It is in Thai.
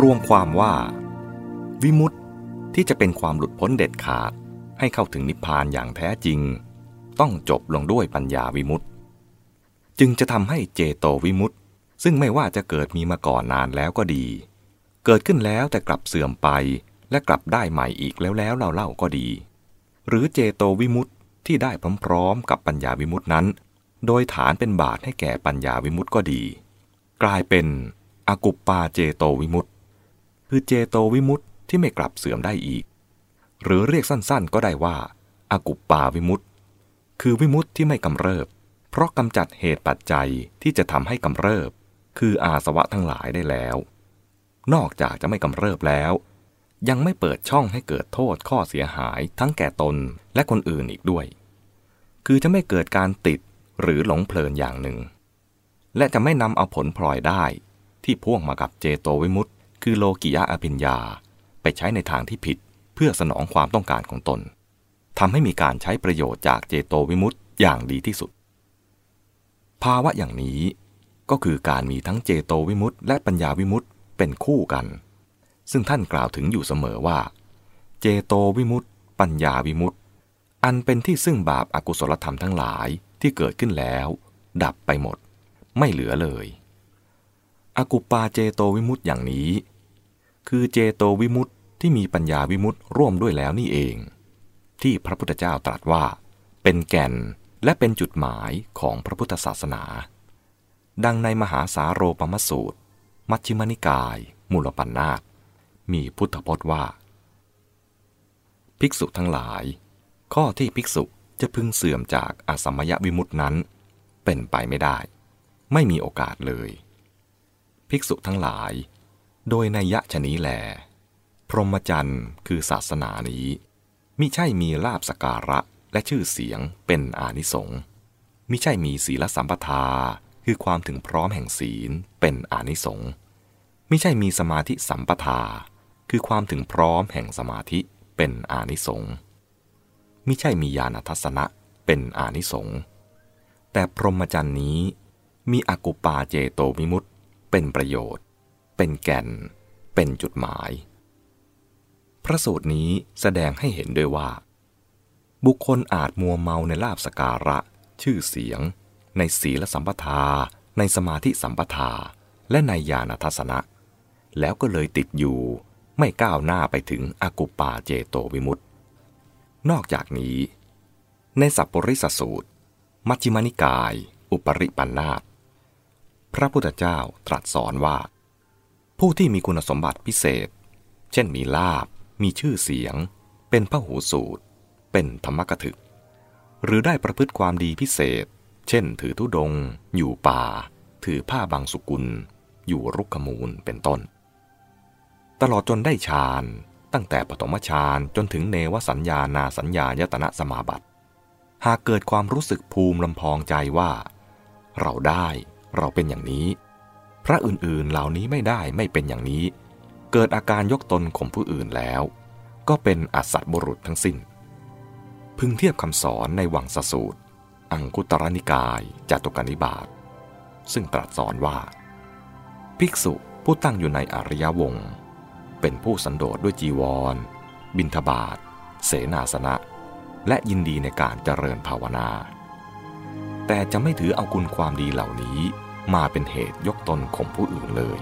รวมความว่า วิมุตติที่จะเป็นความหลุดพ้นเด็ดขาดให้เข้าถึงนิพพานอย่างแท้จริง ต้องจบลงด้วยปัญญาวิมุตติ จึงจะทำให้เจโตวิมุตติ ซึ่งไม่ว่าจะเกิดมีมาก่อนนานแล้วก็ดี เกิดขึ้นแล้วแต่กลับเสื่อมไปและกลับได้ใหม่อีกแล้วแล้วเล่าๆก็ดี หรือเจโตวิมุตติที่ได้พร้อมๆ กับปัญญาวิมุตตินั้น โดยฐานเป็นบาตให้แก่ปัญญาวิมุตติก็ดี กลายเป็นอกุปปาเจโตวิมุตติ คือเจโตวิมุตติที่ไม่กลับเสื่อมได้อีก หรือเรียกสั้นๆ ก็ได้ว่าอากุปปาวิมุตติคือวิมุตติที่ไม่กำเริบ เพราะกำจัดเหตุปัจจัยที่จะทำให้กำเริบ คืออาสวะทั้งหลายได้แล้ว นอกจากจะไม่กำเริบแล้ว ยังไม่เปิดช่องให้เกิดโทษข้อเสียหายทั้งแก่ตนและคนอื่นอีกด้วย คือจะไม่เกิดการติดหรือหลงเพลินอย่างหนึ่ง และจะไม่นำเอาผลพลอยได้ที่พ่วงมากับเจโตวิมุตติ คือโลกิยะอภิญญา ไปใช้ในทางที่ผิดเพื่อสนองความต้องการของตนทำให้มีการใช้ประโยชน์จากเจโตวิมุตต์อย่างดีที่สุด ภาวะอย่างนี้ก็คือการมีทั้งเจโตวิมุตต์และปัญญาวิมุตต์เป็นคู่กัน ซึ่งท่านกล่าวถึงอยู่เสมอว่า เจโตวิมุตต์ปัญญาวิมุตต์อันเป็นที่ซึ่งบาปอากุศลธรรมทั้งหลายที่เกิดขึ้นแล้ว ดับไปหมด ไม่เหลือเลย อกุปปาเจโตวิมุตต์อย่างนี้ คือเจโตวิมุตติที่มีปัญญาวิมุตติร่วมด้วยแล้วนี่เอง ที่พระพุทธเจ้าตรัสว่า เป็นแก่นและเป็นจุดหมายของพระพุทธศาสนา ดังในมหาสาโรปมสูตร มัชฌิมนิกาย มูลปัญนาตมีพุทธพจน์ว่า ภิกษุทั้งหลาย ข้อที่ภิกษุจะพึงเสื่อมจากอสมยวิมุตินั้น เป็นไปไม่ได้ ไม่มีโอกาสเลย ภิกษุทั้งหลาย โดยในยะชนี้แล พรหมจรรย์คือศาสนานี้มิใช่มีลาบสการะและชื่อเสียงเป็นอานิสงส์มิใช่มีศีลสัมปทา คือความถึงพร้อมแห่งศีลเป็นอานิสงส์มิใช่มีสมาธิสัมปทา คือความถึงพร้อมแห่งสมาธิเป็นอานิสงส์มิใช่มีญาณทัศนะเป็นอานิสงส์แต่พรหมจรรย์นี้มีอกุปาเจโตวิมุตเป็นประโยชน์ เป็นแก่น เป็นจุดหมาย พระสูตรนี้แสดงให้เห็นด้วยว่า บุคคลอาจมัวเมาในลาบสการะ ชื่อเสียง ในศีลสัมปทา ในสมาธิสัมปทา และในญาณทัศนะ แล้วก็เลยติดอยู่ไม่ก้าวหน้าไปถึงอกุปปาเจโตวิมุตติ นอกจากนี้ ในสัพปริสสูตร มัชฌิมานิกาย อุปริปันธาตพระพุทธเจ้าตรัสสอนว่า ผู้ที่มีคุณสมบัติพิเศษ เช่นมีลาบ มีชื่อเสียง เป็นพระหูสูตร เป็นธรรมกถึก หรือได้ประพฤติความดีพิเศษ เช่น ถือธุดง อยู่ป่า ถือผ้าบางสุกุล อยู่รุกขมูล เป็นต้น ตลอดจนได้ฌาน ตั้งแต่ปฐมฌานจนถึงเนวสัญญานาสัญญายตนะสมาบัติ หากเกิดความรู้สึกภูมิลำพองใจว่า เราได้ เราเป็นอย่างนี้ พระอื่นๆเหล่านี้ไม่ได้ไม่เป็นอย่างนี้ เกิดอาการยกตนข่มผู้อื่นแล้ว ก็เป็นอสัตบุรุษทั้งสิ้น พึงเทียบคำสอนในวังสสูตร อังคุตรนิกายจตุกนิบาตซึ่งตรัสสอนว่า ภิกษุผู้ตั้งอยู่ในอริยวง เป็นผู้สันโดษด้วยจีวร บินทบาทเสนาสนะ และยินดีในการเจริญภาวนา แต่จะไม่ถือเอาคุณความดีเหล่านี้ มาเป็นเหตุยกตนข่มผู้อื่นเลย